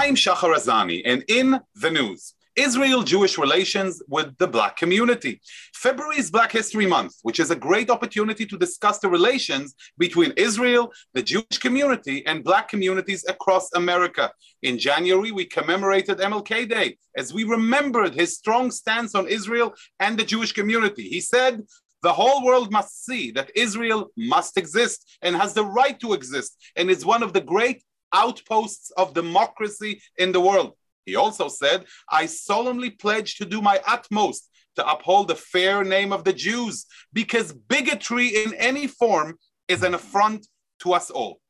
I'm Shahar Azani, and in the news, Israel Jewish relations with the Black community. February is Black History Month, which is a great opportunity to discuss the relations between Israel, the Jewish community, and Black communities across America. In January, we commemorated MLK Day as we remembered his strong stance on Israel and the Jewish community. He said, the whole world must see that Israel must exist and has the right to exist and is one of the great outposts of democracy in the world. He also said, I solemnly pledge to do my utmost to uphold the fair name of the Jews because bigotry in any form is an affront to us all.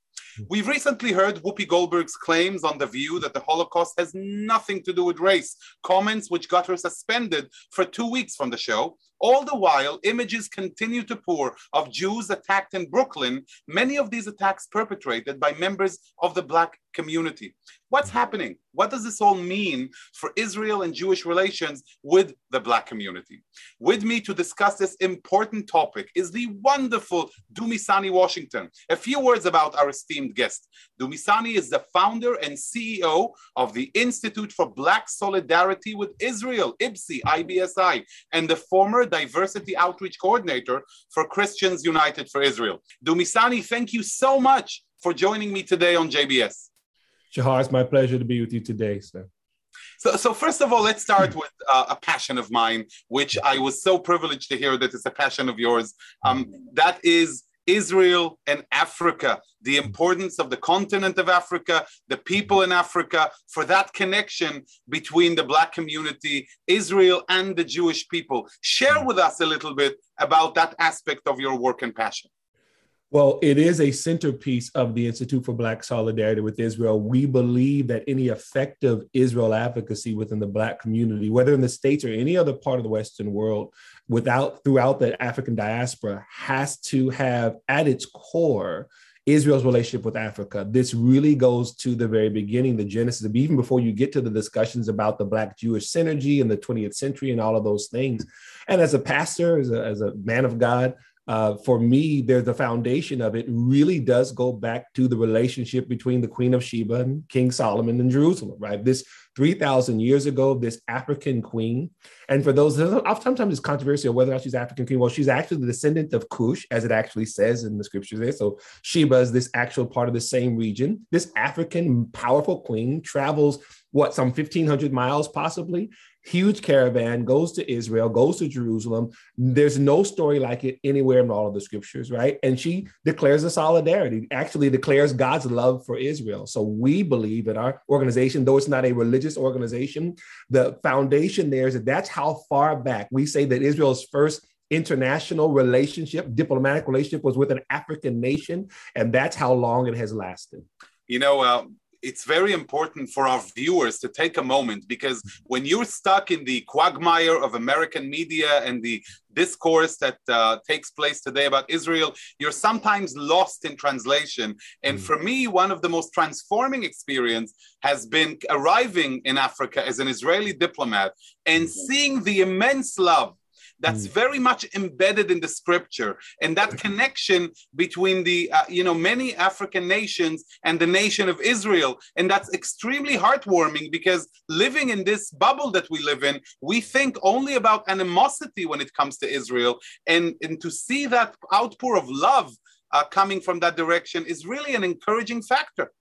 We've recently heard Whoopi Goldberg's claims on The View that the Holocaust has nothing to do with race, comments which got her suspended for two weeks from the show. All the while, images continue to pour of Jews attacked in Brooklyn, many of these attacks perpetrated by members of the Black community. What's mm-hmm. happening? What does this all mean for Israel and Jewish relations with the Black community? With me to discuss this important topic is the wonderful Dumisani Washington. A few words about our esteemed guest. Dumisani is the founder and CEO of the Institute for Black Solidarity with Israel, IBSI, IBSI, and the former Diversity Outreach Coordinator for Christians United for Israel. Dumisani, thank you so much for joining me today on JBS. Shahar, it's my pleasure to be with you today, sir. So, so first of all, let's start with uh, a passion of mine, which I was so privileged to hear that it's a passion of yours. Um, that is Israel and Africa, the importance of the continent of Africa, the people in Africa, for that connection between the Black community, Israel, and the Jewish people. Share with us a little bit about that aspect of your work and passion. Well, it is a centerpiece of the Institute for Black Solidarity with Israel. We believe that any effective Israel advocacy within the Black community, whether in the States or any other part of the Western world, without throughout the African diaspora, has to have at its core Israel's relationship with Africa. This really goes to the very beginning, the genesis, of even before you get to the discussions about the Black Jewish synergy in the 20th century and all of those things. And as a pastor, as a, as a man of God, uh, for me, there's the foundation of it really does go back to the relationship between the Queen of Sheba and King Solomon in Jerusalem, right? This 3,000 years ago, this African queen. And for those, sometimes it's controversial whether or not she's African queen. Well, she's actually the descendant of Cush, as it actually says in the scriptures there. So Sheba is this actual part of the same region. This African powerful queen travels what some 1500 miles possibly huge caravan goes to Israel, goes to Jerusalem. There's no story like it anywhere in all of the scriptures, right? And she declares a solidarity, actually declares God's love for Israel. So we believe in our organization, though it's not a religious organization, the foundation there is that that's how far back we say that Israel's first international relationship, diplomatic relationship was with an African nation, and that's how long it has lasted. You know, uh, it's very important for our viewers to take a moment because when you're stuck in the quagmire of American media and the discourse that uh, takes place today about Israel, you're sometimes lost in translation. And mm. for me, one of the most transforming experience has been arriving in Africa as an Israeli diplomat and mm-hmm. seeing the immense love that's mm. very much embedded in the scripture. And that connection between the uh, you know many african nations and the nation of israel. And that's extremely heartwarming because living in this bubble that we live in we think only about animosity when it comes to israel. And and to see that outpour of love uh, coming from that direction is really an encouraging factor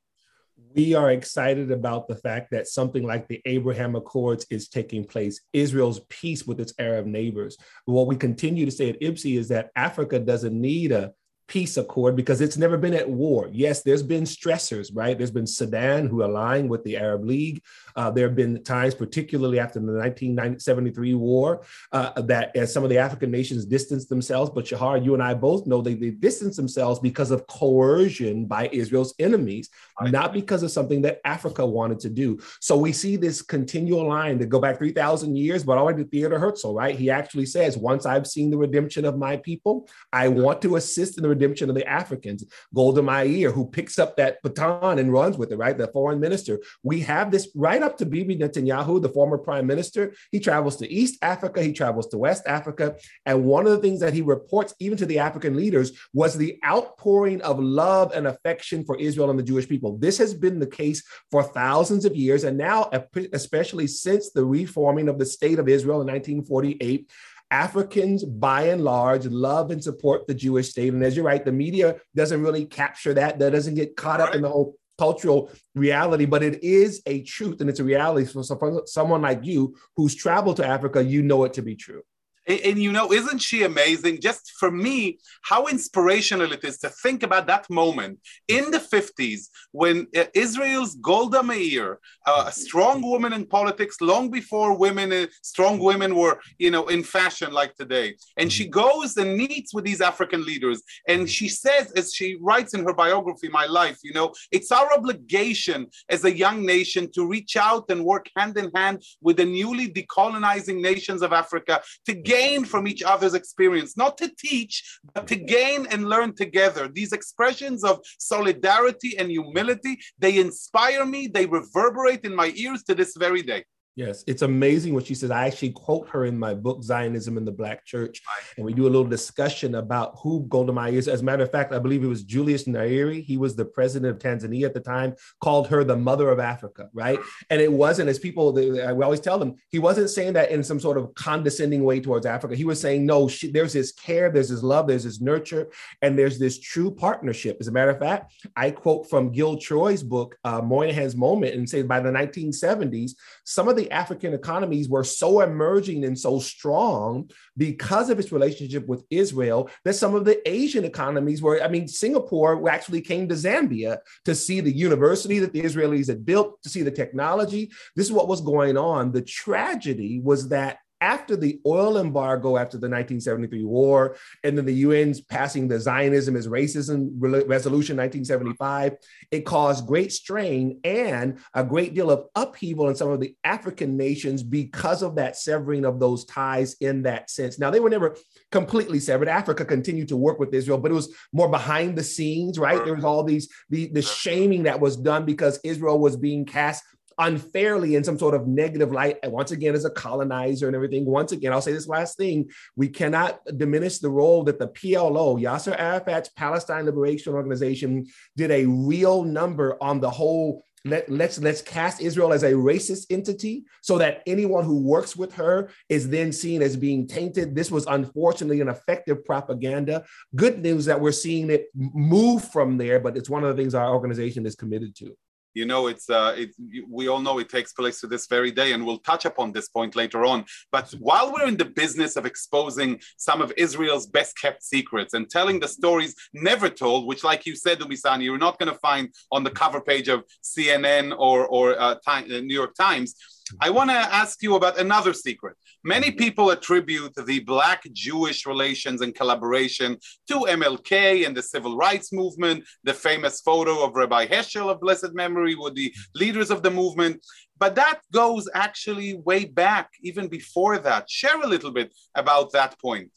we are excited about the fact that something like the Abraham Accords is taking place, Israel's peace with its Arab neighbors. What we continue to say at IBSI is that Africa doesn't need a peace accord because it's never been at war. Yes, there's been stressors, right? There's been Sudan who aligned with the Arab League. Uh, there have been times, particularly after the 1973 war, uh, that as some of the African nations distanced themselves. But Shahar, you and I both know they, they distanced themselves because of coercion by Israel's enemies, not because of something that Africa wanted to do. So we see this continual line that go back 3,000 years, but already Theodor Herzl, right? He actually says, once I've seen the redemption of my people, I want to assist in the redemption of the Africans. Golda Meir, who picks up that baton and runs with it, right? The foreign minister. We have this right up to Bibi Netanyahu, the former prime minister, he travels to East Africa, he travels to West Africa. And one of the things that he reports, even to the African leaders, was the outpouring of love and affection for Israel and the Jewish people. This has been the case for thousands of years. And now, especially since the reforming of the state of Israel in 1948, Africans, by and large, love and support the Jewish state. And as you're right, the media doesn't really capture that. That doesn't get caught up in the whole cultural reality, but it is a truth and it's a reality. So, for someone like you who's traveled to Africa, you know it to be true. And, and, you know, isn't she amazing? Just for me, how inspirational it is to think about that moment in the 50s when uh, Israel's Golda Meir, uh, a strong woman in politics long before women, uh, strong women were, you know, in fashion like today. And she goes and meets with these African leaders. And she says, as she writes in her biography, My Life, you know, it's our obligation as a young nation to reach out and work hand in hand with the newly decolonizing nations of Africa to get gain from each other's experience, not to teach, but to gain and learn together. These expressions of solidarity and humility, they inspire me, they reverberate in my ears to this very day. Yes, it's amazing what she says. I actually quote her in my book, Zionism in the Black Church, and we do a little discussion about who Golda Meir is. As a matter of fact, I believe it was Julius Nyerere. He was the president of Tanzania at the time, called her the mother of Africa, right? And it wasn't, as people, we always tell them, he wasn't saying that in some sort of condescending way towards Africa. He was saying, no, she, there's this care, there's this love, there's this nurture, and there's this true partnership. As a matter of fact, I quote from Gil Troy's book, uh, Moynihan's Moment, and say by the 1970s, some of the African economies were so emerging and so strong because of its relationship with Israel that some of the Asian economies were, I mean, Singapore actually came to Zambia to see the university that the Israelis had built, to see the technology. This is what was going on. The tragedy was that after the oil embargo after the 1973 war, and then the UN's passing the Zionism is Racism Resolution 1975, it caused great strain and a great deal of upheaval in some of the African nations because of that severing of those ties in that sense. Now, they were never completely severed. Africa continued to work with Israel, but it was more behind the scenes, right? There was all these, the, the shaming that was done because Israel was being cast unfairly in some sort of negative light, once again, as a colonizer and everything. Once again, I'll say this last thing we cannot diminish the role that the PLO, Yasser Arafat's Palestine Liberation Organization, did a real number on the whole let, let's let's cast Israel as a racist entity so that anyone who works with her is then seen as being tainted. This was unfortunately an effective propaganda. Good news that we're seeing it move from there, but it's one of the things our organization is committed to you know it's uh, it, we all know it takes place to this very day and we'll touch upon this point later on. But while we're in the business of exposing some of israel's best kept secrets and telling the stories never told which like you said Dumisani, you're not going to find on the cover page of cnn or, or uh, time, uh, new york times I want to ask you about another secret. Many mm-hmm. people attribute the Black Jewish relations and collaboration to MLK and the civil rights movement, the famous photo of Rabbi Heschel of blessed memory with the mm-hmm. leaders of the movement. But that goes actually way back, even before that. Share a little bit about that point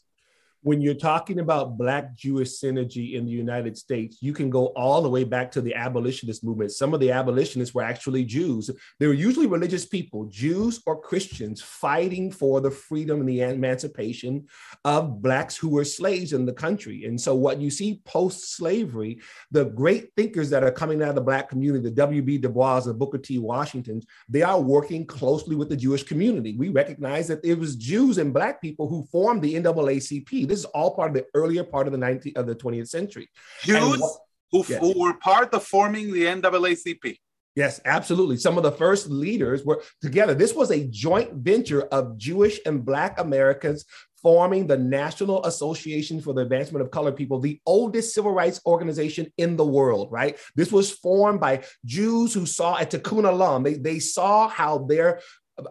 when you're talking about Black Jewish synergy in the United States, you can go all the way back to the abolitionist movement. Some of the abolitionists were actually Jews. They were usually religious people, Jews or Christians, fighting for the freedom and the emancipation of Blacks who were slaves in the country. And so, what you see post slavery, the great thinkers that are coming out of the Black community, the W.B. Du Bois, the Booker T. Washingtons, they are working closely with the Jewish community. We recognize that it was Jews and Black people who formed the NAACP this is all part of the earlier part of the 19th of the 20th century. Jews what, who, yes. who were part of forming the NAACP. Yes, absolutely. Some of the first leaders were together. This was a joint venture of Jewish and Black Americans forming the National Association for the Advancement of Colored People, the oldest civil rights organization in the world, right? This was formed by Jews who saw at Tikkun Olam, they, they saw how their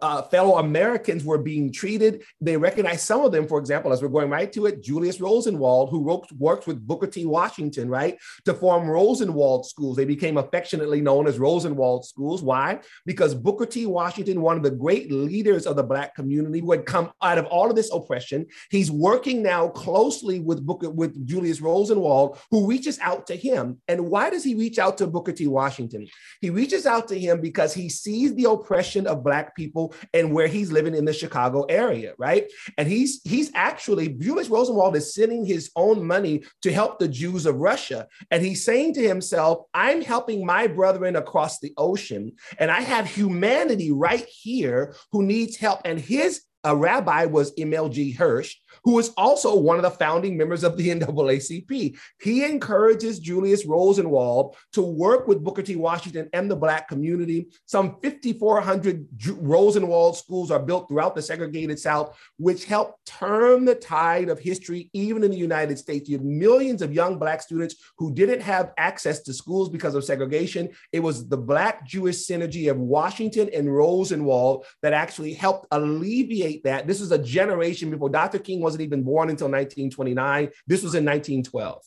uh, fellow Americans were being treated. They recognized some of them, for example, as we're going right to it, Julius Rosenwald, who worked with Booker T. Washington, right, to form Rosenwald schools. They became affectionately known as Rosenwald schools. Why? Because Booker T. Washington, one of the great leaders of the Black community who had come out of all of this oppression, he's working now closely with Booker, with Julius Rosenwald, who reaches out to him. And why does he reach out to Booker T. Washington? He reaches out to him because he sees the oppression of Black people and where he's living in the Chicago area, right? And he's he's actually Julius Rosenwald is sending his own money to help the Jews of Russia, and he's saying to himself, "I'm helping my brethren across the ocean, and I have humanity right here who needs help." And his a rabbi was Emil G. Hirsch, who was also one of the founding members of the NAACP. He encourages Julius Rosenwald to work with Booker T. Washington and the Black community. Some 5,400 Rosenwald schools are built throughout the segregated South, which helped turn the tide of history, even in the United States. You have millions of young Black students who didn't have access to schools because of segregation. It was the Black Jewish synergy of Washington and Rosenwald that actually helped alleviate that. This was a generation before Dr. King wasn't even born until 1929. This was in 1912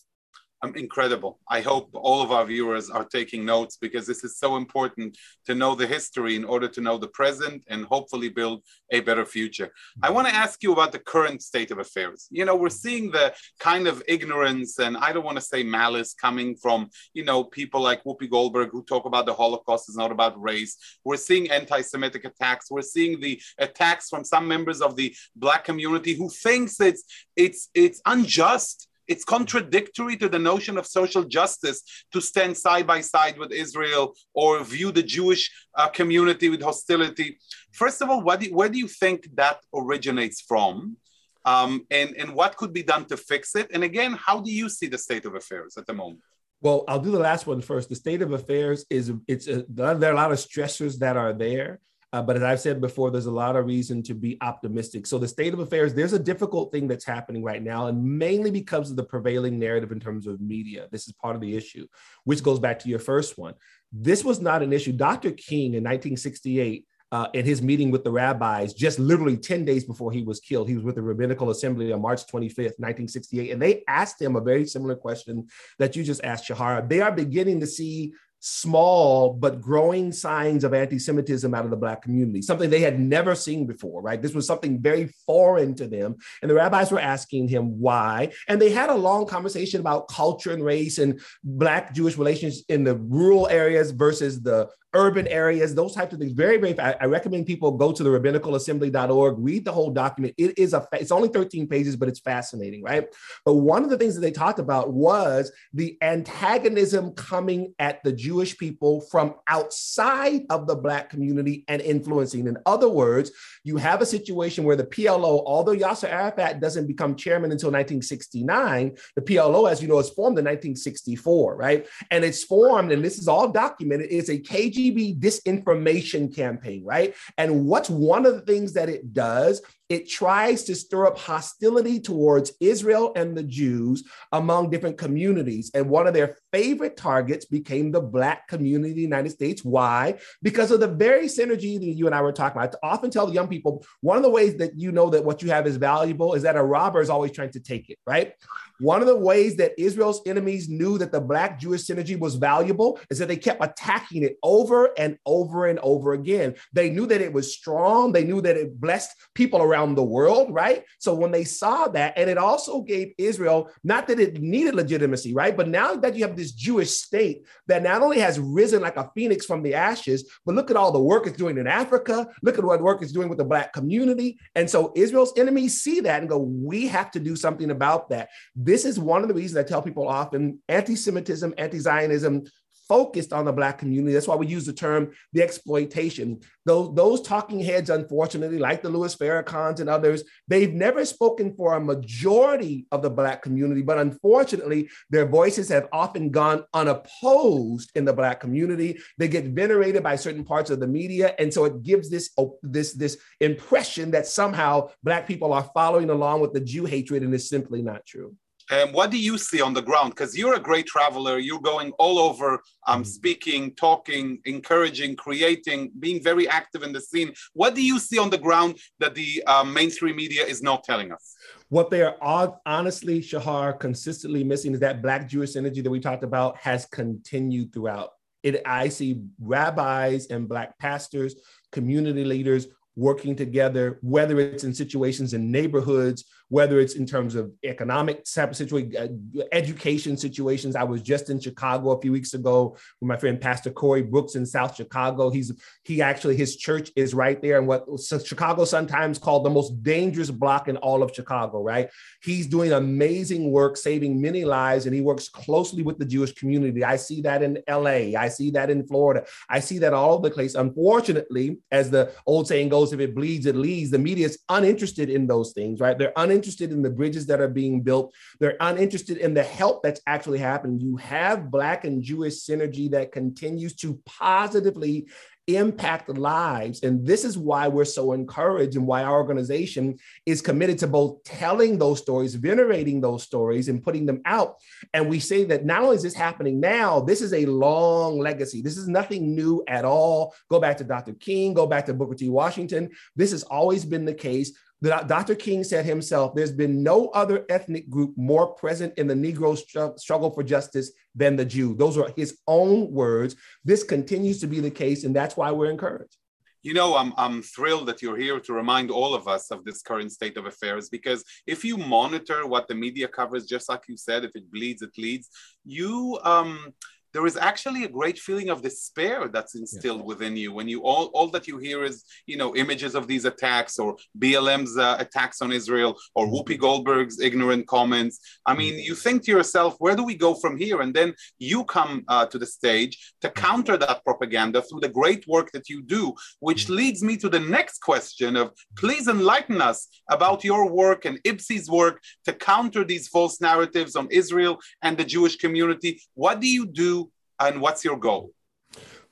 um, incredible. I hope all of our viewers are taking notes because this is so important to know the history in order to know the present and hopefully build a better future. I want to ask you about the current state of affairs. You know, we're seeing the kind of ignorance and I don't want to say malice coming from, you know, people like Whoopi Goldberg who talk about the Holocaust is not about race. We're seeing anti-Semitic attacks. We're seeing the attacks from some members of the Black community who thinks it's it's it's unjust it's contradictory to the notion of social justice to stand side by side with Israel or view the Jewish uh, community with hostility. First of all, do where do you think that originates from? Um, and, and what could be done to fix it? And again, how do you see the state of affairs at the moment? Well, I'll do the last one first. The state of affairs is it's a, there are a lot of stressors that are there. Uh, but as I've said before, there's a lot of reason to be optimistic. So the state of affairs, there's a difficult thing that's happening right now, and mainly because of the prevailing narrative in terms of media. This is part of the issue, which goes back to your first one. This was not an issue. Dr. King in 1968 uh, in his meeting with the rabbis just literally 10 days before he was killed. He was with the Rabbinical Assembly on March 25th, 1968. And they asked him a very similar question that you just asked, Shahara. They are beginning to see small but growing signs of anti-Semitism out of the Black community, something they had never seen before, right? This was something very foreign to them. And the rabbis were asking him why. And they had a long conversation about culture and race and Black Jewish relations in the rural areas versus the urban areas, those types of things. Very, very. I, I recommend people go to the rabbinicalassembly.org, read the whole document. It is a. It's only 13 pages, but it's fascinating, right? But one of the things that they talked about was the antagonism coming at the Jewish people from outside of the Black community and influencing. In other words, you have a situation where the PLO, although Yasser Arafat doesn't become chairman until 1969, the PLO, as you know, is formed in 1964, right? And it's formed, and this is all documented. It's a KG KGB disinformation campaign, right? And what's one of the things that it does it tries to stir up hostility towards Israel and the Jews among different communities. And one of their favorite targets became the Black community in the United States. Why? Because of the very synergy that you and I were talking about. I often tell the young people one of the ways that you know that what you have is valuable is that a robber is always trying to take it, right? One of the ways that Israel's enemies knew that the Black Jewish synergy was valuable is that they kept attacking it over and over and over again. They knew that it was strong, they knew that it blessed people around around the world, right? So when they saw that, and it also gave Israel, not that it needed legitimacy, right? But now that you have this Jewish state that not only has risen like a phoenix from the ashes, but look at all the work it's doing in Africa, look at what work it's doing with the Black community. And so Israel's enemies see that and go, we have to do something about that. This is one of the reasons I tell people often anti Semitism, anti Zionism focused on the Black community. That's why we use the term the exploitation. Those, those talking heads, unfortunately, like the Louis Farrakhan's and others, they've never spoken for a majority of the Black community, but unfortunately, their voices have often gone unopposed in the Black community. They get venerated by certain parts of the media. And so it gives this, this, this impression that somehow Black people are following along with the Jew hatred, and it's simply not true. Um, what do you see on the ground? Because you're a great traveler. You're going all over, um, mm-hmm. speaking, talking, encouraging, creating, being very active in the scene. What do you see on the ground that the um, mainstream media is not telling us? What they are honestly, Shahar, consistently missing is that Black Jewish synergy that we talked about has continued throughout. It, I see rabbis and Black pastors, community leaders working together, whether it's in situations in neighborhoods whether it's in terms of economic situation, uh, education situations. I was just in Chicago a few weeks ago with my friend Pastor Corey Brooks in South Chicago. He's he actually his church is right there in what Chicago sometimes called the most dangerous block in all of Chicago. Right, he's doing amazing work, saving many lives, and he works closely with the Jewish community. I see that in L.A. I see that in Florida. I see that all over the place. Unfortunately, as the old saying goes, if it bleeds, it leads. The media is uninterested in those things. Right, they're uninterested uninterested in the bridges that are being built. They're uninterested in the help that's actually happening. You have Black and Jewish synergy that continues to positively impact lives. And this is why we're so encouraged and why our organization is committed to both telling those stories, venerating those stories, and putting them out. And we say that not only is this happening now, this is a long legacy. This is nothing new at all. Go back to Dr. King, go back to Booker T. Washington. This has always been the case. Dr. King said himself, there's been no other ethnic group more present in the Negro struggle for justice than the Jew. Those are his own words. This continues to be the case, and that's why we're encouraged. You know, I'm, I'm thrilled that you're here to remind all of us of this current state of affairs because if you monitor what the media covers, just like you said, if it bleeds, it leads, you um, there is actually a great feeling of despair that's instilled yeah. within you when you all, all that you hear is you know images of these attacks or blm's uh, attacks on israel or mm-hmm. whoopi goldberg's ignorant comments i mean mm-hmm. you think to yourself where do we go from here and then you come uh, to the stage to mm-hmm. counter that propaganda through the great work that you do which leads me to the next question of please enlighten us about your work and IBSI's work to counter these false narratives on israel and the jewish community what do you do and what's your goal?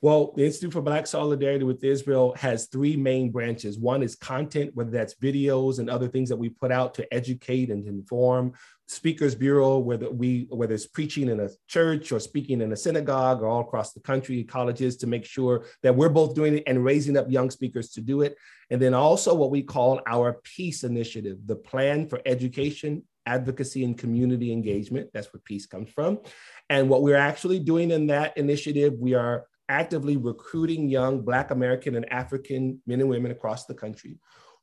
Well, the Institute for Black Solidarity with Israel has three main branches. One is content, whether that's videos and other things that we put out to educate and inform. Speakers Bureau, whether we whether it's preaching in a church or speaking in a synagogue or all across the country, colleges, to make sure that we're both doing it and raising up young speakers to do it. And then also what we call our Peace Initiative, the plan for education, advocacy, and community engagement. That's where peace comes from. And what we're actually doing in that initiative, we are actively recruiting young Black American and African men and women across the country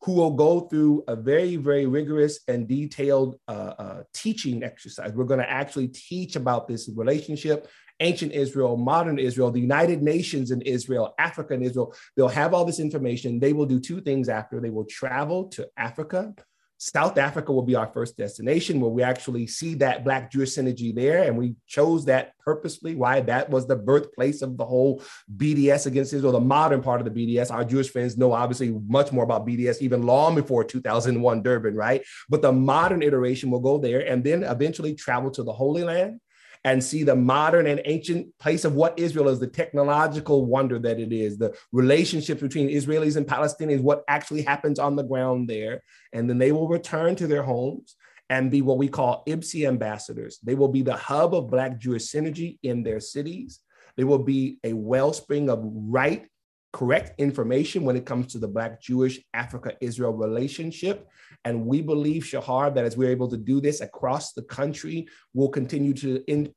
who will go through a very, very rigorous and detailed uh, uh, teaching exercise. We're going to actually teach about this relationship, ancient Israel, modern Israel, the United Nations in Israel, Africa and Israel. They'll have all this information. They will do two things after. They will travel to Africa South Africa will be our first destination where we actually see that Black Jewish synergy there. And we chose that purposely, why that was the birthplace of the whole BDS against Israel, the modern part of the BDS. Our Jewish friends know obviously much more about BDS even long before 2001 Durban, right? But the modern iteration will go there and then eventually travel to the Holy Land and see the modern and ancient place of what Israel is, the technological wonder that it is, the relationships between Israelis and Palestinians, what actually happens on the ground there. And then they will return to their homes and be what we call IBSI ambassadors. They will be the hub of Black Jewish synergy in their cities. They will be a wellspring of right, correct information when it comes to the Black Jewish Africa Israel relationship. And we believe, Shahar, that as we're able to do this across the country, we'll continue to in,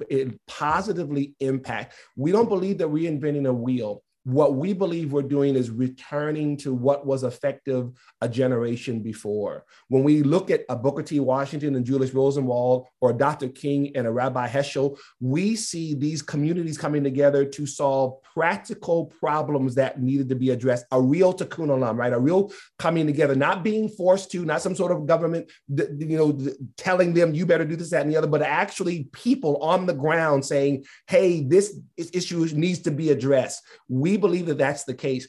positively impact. We don't believe that reinventing a wheel what we believe we're doing is returning to what was effective a generation before. When we look at a Booker T. Washington and Julius Rosenwald or Dr. King and a Rabbi Heschel, we see these communities coming together to solve practical problems that needed to be addressed. A real tikkun olam, right? A real coming together, not being forced to, not some sort of government, you know, telling them you better do this, that, and the other, but actually people on the ground saying, hey, this issue needs to be addressed. We we believe that that's the case.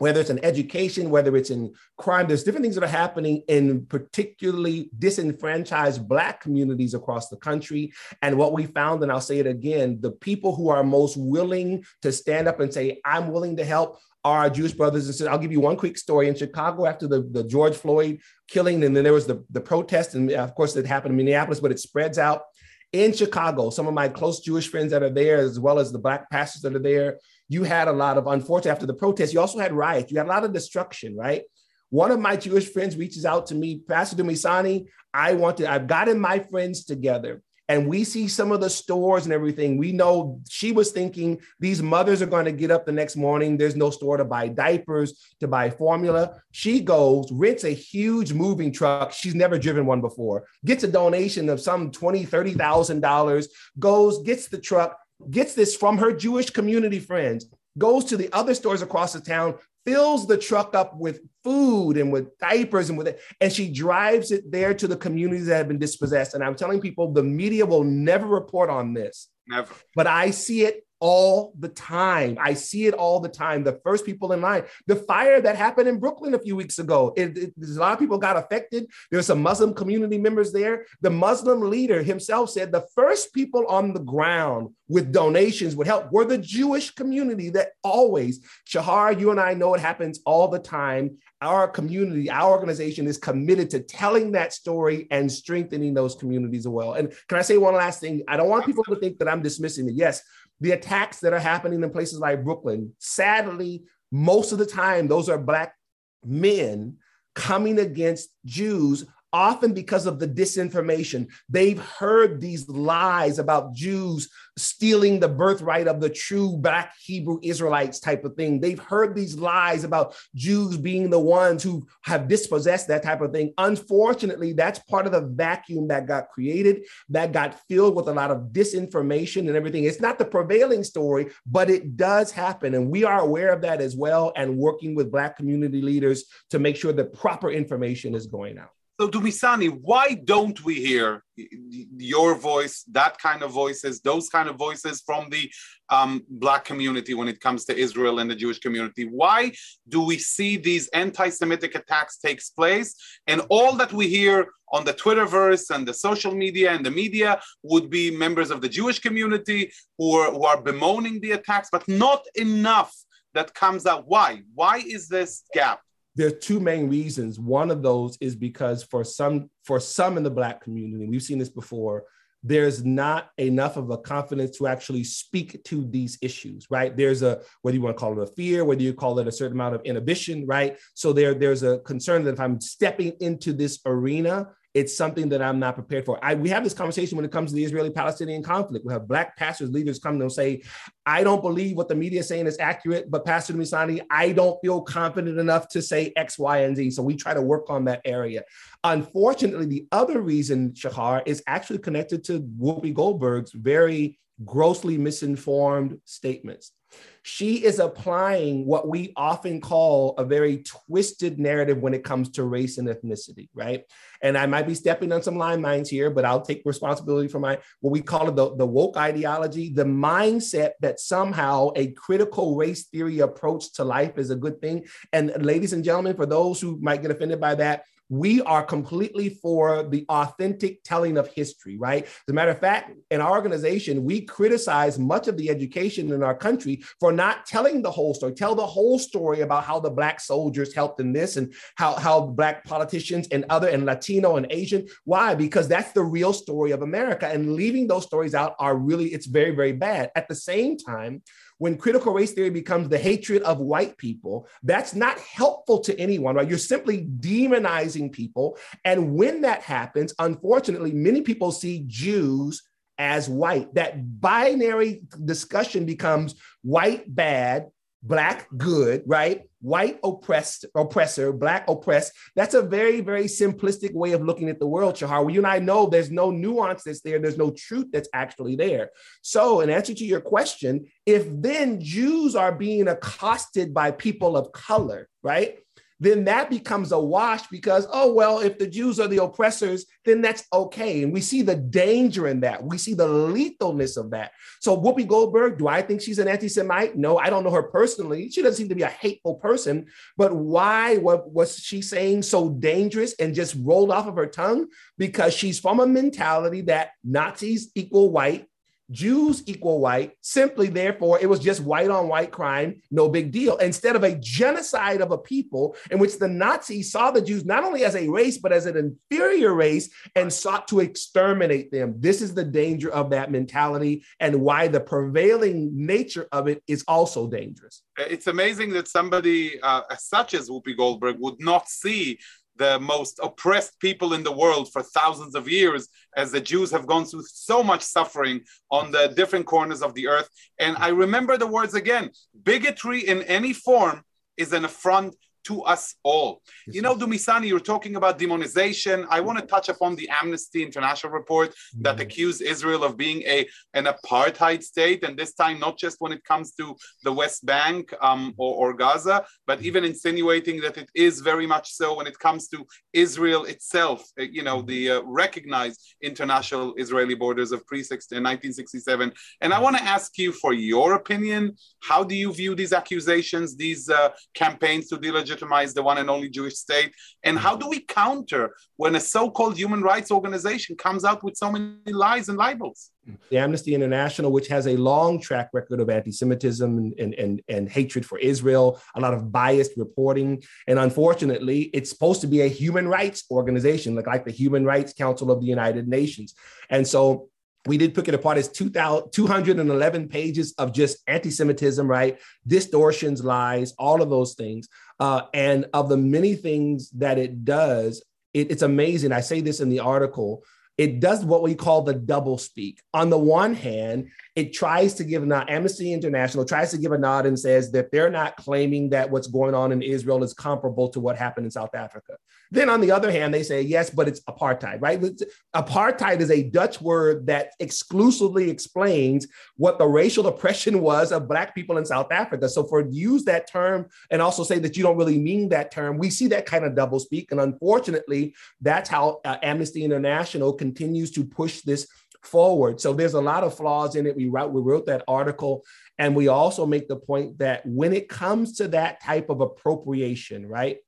whether it's in education, whether it's in crime, there's different things that are happening in particularly disenfranchised Black communities across the country. And what we found, and I'll say it again, the people who are most willing to stand up and say, I'm willing to help are our Jewish brothers and sisters. I'll give you one quick story. In Chicago, after the, the George Floyd killing, and then there was the, the protest, and of course, it happened in Minneapolis, but it spreads out. In Chicago, some of my close Jewish friends that are there, as well as the Black pastors that are there, you had a lot of, unfortunately, after the protests, you also had riots. You had a lot of destruction, right? One of my Jewish friends reaches out to me, Pastor Dumisani, I want to, I've gotten my friends together and we see some of the stores and everything. We know she was thinking these mothers are going to get up the next morning. There's no store to buy diapers, to buy formula. She goes, rents a huge moving truck. She's never driven one before, gets a donation of some $20,000, $30,000, goes, gets the truck, gets this from her Jewish community friends, goes to the other stores across the town, fills the truck up with food and with diapers and with it, and she drives it there to the communities that have been dispossessed. And I'm telling people the media will never report on this. Never. But I see it all the time. I see it all the time. The first people in line, the fire that happened in Brooklyn a few weeks ago, it, it, a lot of people got affected. There's some Muslim community members there. The Muslim leader himself said the first people on the ground with donations would help were the Jewish community that always, Shahar, you and I know it happens all the time. Our community, our organization is committed to telling that story and strengthening those communities as well. And can I say one last thing? I don't want people to think that I'm dismissing it. Yes, the attacks that are happening in places like Brooklyn, sadly, most of the time, those are Black men coming against Jews often because of the disinformation. They've heard these lies about Jews stealing the birthright of the true black Hebrew Israelites type of thing. They've heard these lies about Jews being the ones who have dispossessed that type of thing. Unfortunately, that's part of the vacuum that got created, that got filled with a lot of disinformation and everything. It's not the prevailing story, but it does happen. And we are aware of that as well and working with black community leaders to make sure that proper information is going out. So, Dumisani, why don't we hear your voice, that kind of voices, those kind of voices from the um, Black community when it comes to Israel and the Jewish community? Why do we see these anti Semitic attacks takes place? And all that we hear on the Twitterverse and the social media and the media would be members of the Jewish community who are, who are bemoaning the attacks, but not enough that comes out. Why? Why is this gap? There are two main reasons. One of those is because for some for some in the black community, we've seen this before, there's not enough of a confidence to actually speak to these issues, right? There's a whether you want to call it a fear, whether you call it a certain amount of inhibition, right? So there there's a concern that if I'm stepping into this arena, it's something that I'm not prepared for. I, we have this conversation when it comes to the Israeli Palestinian conflict. We have black pastors, leaders come and say, I don't believe what the media is saying is accurate, but Pastor Misani, I don't feel confident enough to say X, Y, and Z. So we try to work on that area. Unfortunately, the other reason, Shahar, is actually connected to Whoopi Goldberg's very grossly misinformed statements. She is applying what we often call a very twisted narrative when it comes to race and ethnicity, right? And I might be stepping on some landmines here, but I'll take responsibility for my what we call it the, the woke ideology, the mindset that somehow a critical race theory approach to life is a good thing. And ladies and gentlemen, for those who might get offended by that, we are completely for the authentic telling of history, right? As a matter of fact, in our organization, we criticize much of the education in our country for not telling the whole story. Tell the whole story about how the Black soldiers helped in this and how, how Black politicians and other and Latino and Asian. Why? Because that's the real story of America. And leaving those stories out are really, it's very, very bad. At the same time, when critical race theory becomes the hatred of white people, that's not helpful to anyone, right? You're simply demonizing people. And when that happens, unfortunately, many people see Jews as white. That binary discussion becomes white bad, black good, right? White oppressed, oppressor, black oppressed. That's a very, very simplistic way of looking at the world, Shahar. Well, you and I know there's no nuance that's there. There's no truth that's actually there. So, in answer to your question, if then Jews are being accosted by people of color, right? Then that becomes a wash because, oh, well, if the Jews are the oppressors, then that's okay. And we see the danger in that. We see the lethalness of that. So, Whoopi Goldberg, do I think she's an anti Semite? No, I don't know her personally. She doesn't seem to be a hateful person. But why was she saying so dangerous and just rolled off of her tongue? Because she's from a mentality that Nazis equal white, Jews equal white, simply therefore it was just white on white crime, no big deal. Instead of a genocide of a people in which the Nazis saw the Jews not only as a race, but as an inferior race and sought to exterminate them. This is the danger of that mentality and why the prevailing nature of it is also dangerous. It's amazing that somebody uh, such as Whoopi Goldberg would not see the most oppressed people in the world for thousands of years, as the Jews have gone through so much suffering on the different corners of the earth. And I remember the words again bigotry in any form is an affront to us all. Yes, you know, Dumisani, you're talking about demonization. I want to touch upon the Amnesty International report mm-hmm. that accused Israel of being a an apartheid state, and this time not just when it comes to the West Bank um, or, or, Gaza, but mm-hmm. even insinuating that it is very much so when it comes to Israel itself. Uh, you know, the uh, recognized international Israeli borders of pre 1967. And I want to ask you for your opinion. How do you view these accusations, these uh, campaigns to delegitimize? Legitimize the one and only Jewish state? And how do we counter when a so called human rights organization comes out with so many lies and libels? The Amnesty International, which has a long track record of anti Semitism and, and, and, hatred for Israel, a lot of biased reporting. And unfortunately, it's supposed to be a human rights organization, like, like the Human Rights Council of the United Nations. And so we did pick it apart as 211 pages of just anti-Semitism, right? Distortions, lies, all of those things. Uh, and of the many things that it does, it, it's amazing. I say this in the article. It does what we call the double speak. On the one hand, it tries to give a nod, Amnesty International tries to give a nod and says that they're not claiming that what's going on in Israel is comparable to what happened in South Africa. Then on the other hand, they say, yes, but it's apartheid, right? Apartheid is a Dutch word that exclusively explains what the racial oppression was of Black people in South Africa. So for use that term and also say that you don't really mean that term, we see that kind of double speak. And unfortunately, that's how uh, Amnesty International continues to push this forward. So there's a lot of flaws in it. We wrote, we wrote that article, and we also make the point that when it comes to that type of appropriation, right?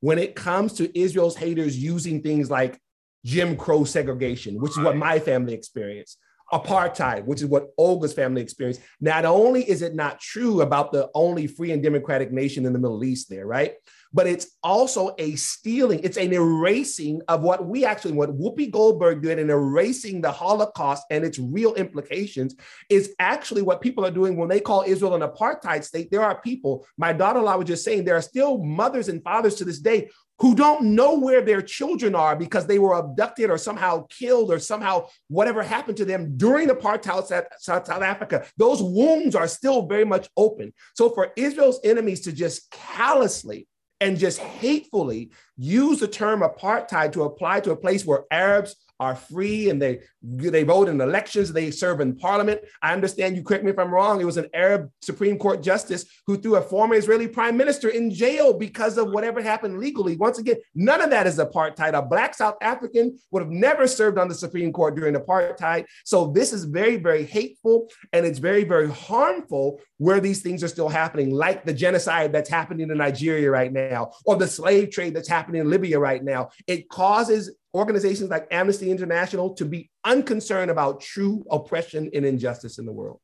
When it comes to Israel's haters using things like Jim Crow segregation, which is what my family experienced, apartheid, which is what Olga's family experienced. Not only is it not true about the only free and democratic nation in the Middle East there, right? But it's also a stealing, it's an erasing of what we actually, what Whoopi Goldberg did in erasing the Holocaust and its real implications is actually what people are doing when they call Israel an apartheid state. There are people, my daughter in law was just saying, there are still mothers and fathers to this day who don't know where their children are because they were abducted or somehow killed or somehow whatever happened to them during apartheid South Africa. Those wounds are still very much open. So for Israel's enemies to just callously and just hatefully use the term apartheid to apply to a place where Arabs are free and they they vote in elections, they serve in parliament. I understand you correct me if I'm wrong. It was an Arab Supreme Court justice who threw a former Israeli prime minister in jail because of whatever happened legally. Once again, none of that is apartheid. A black South African would have never served on the Supreme Court during apartheid. So this is very, very hateful and it's very, very harmful where these things are still happening, like the genocide that's happening in Nigeria right now, or the slave trade that's happening in Libya right now. It causes organizations like Amnesty International to be unconcerned about true oppression and injustice in the world.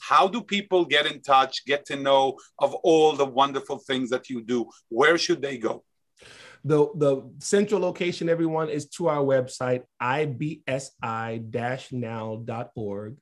How do people get in touch, get to know of all the wonderful things that you do? Where should they go? The, the central location, everyone, is to our website, ibsi-now.org,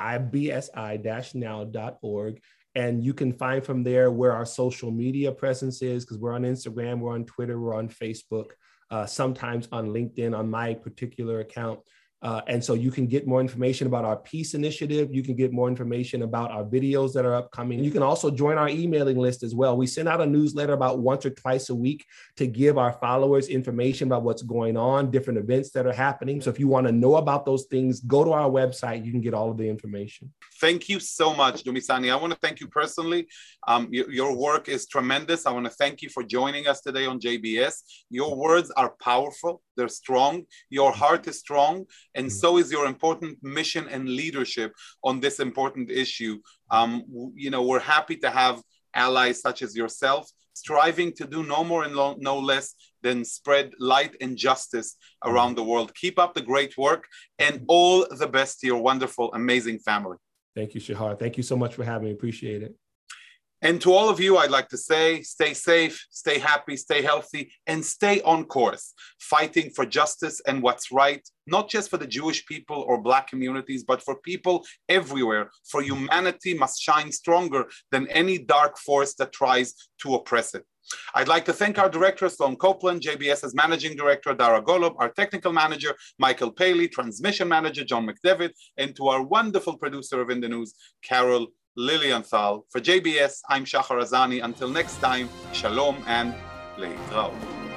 ibsi-now.org. And you can find from there where our social media presence is, because we're on Instagram, we're on Twitter, we're on Facebook uh, sometimes on LinkedIn on my particular account. Uh, and so you can get more information about our peace initiative. You can get more information about our videos that are upcoming. You can also join our emailing list as well. We send out a newsletter about once or twice a week to give our followers information about what's going on, different events that are happening. So if you want to know about those things, go to our website. You can get all of the information. Thank you so much, Dumisani. I want to thank you personally. Um, your, your work is tremendous. I want to thank you for joining us today on JBS. Your words are powerful, they're strong, your heart is strong, and so is your important mission and leadership on this important issue. Um, you know, we're happy to have allies such as yourself striving to do no more and no less than spread light and justice around the world. Keep up the great work and all the best to your wonderful, amazing family. Thank you, Shahar. Thank you so much for having me. Appreciate it. And to all of you, I'd like to say stay safe, stay happy, stay healthy, and stay on course, fighting for justice and what's right, not just for the Jewish people or Black communities, but for people everywhere. For humanity must shine stronger than any dark force that tries to oppress it. I'd like to thank our director, Sloan Copeland, JBS's managing director, Dara Golub, our technical manager, Michael Paley, transmission manager, John McDevitt, and to our wonderful producer of In the News, Carol Lilienthal. For JBS, I'm Shahar Azani. Until next time, shalom and lehitraot.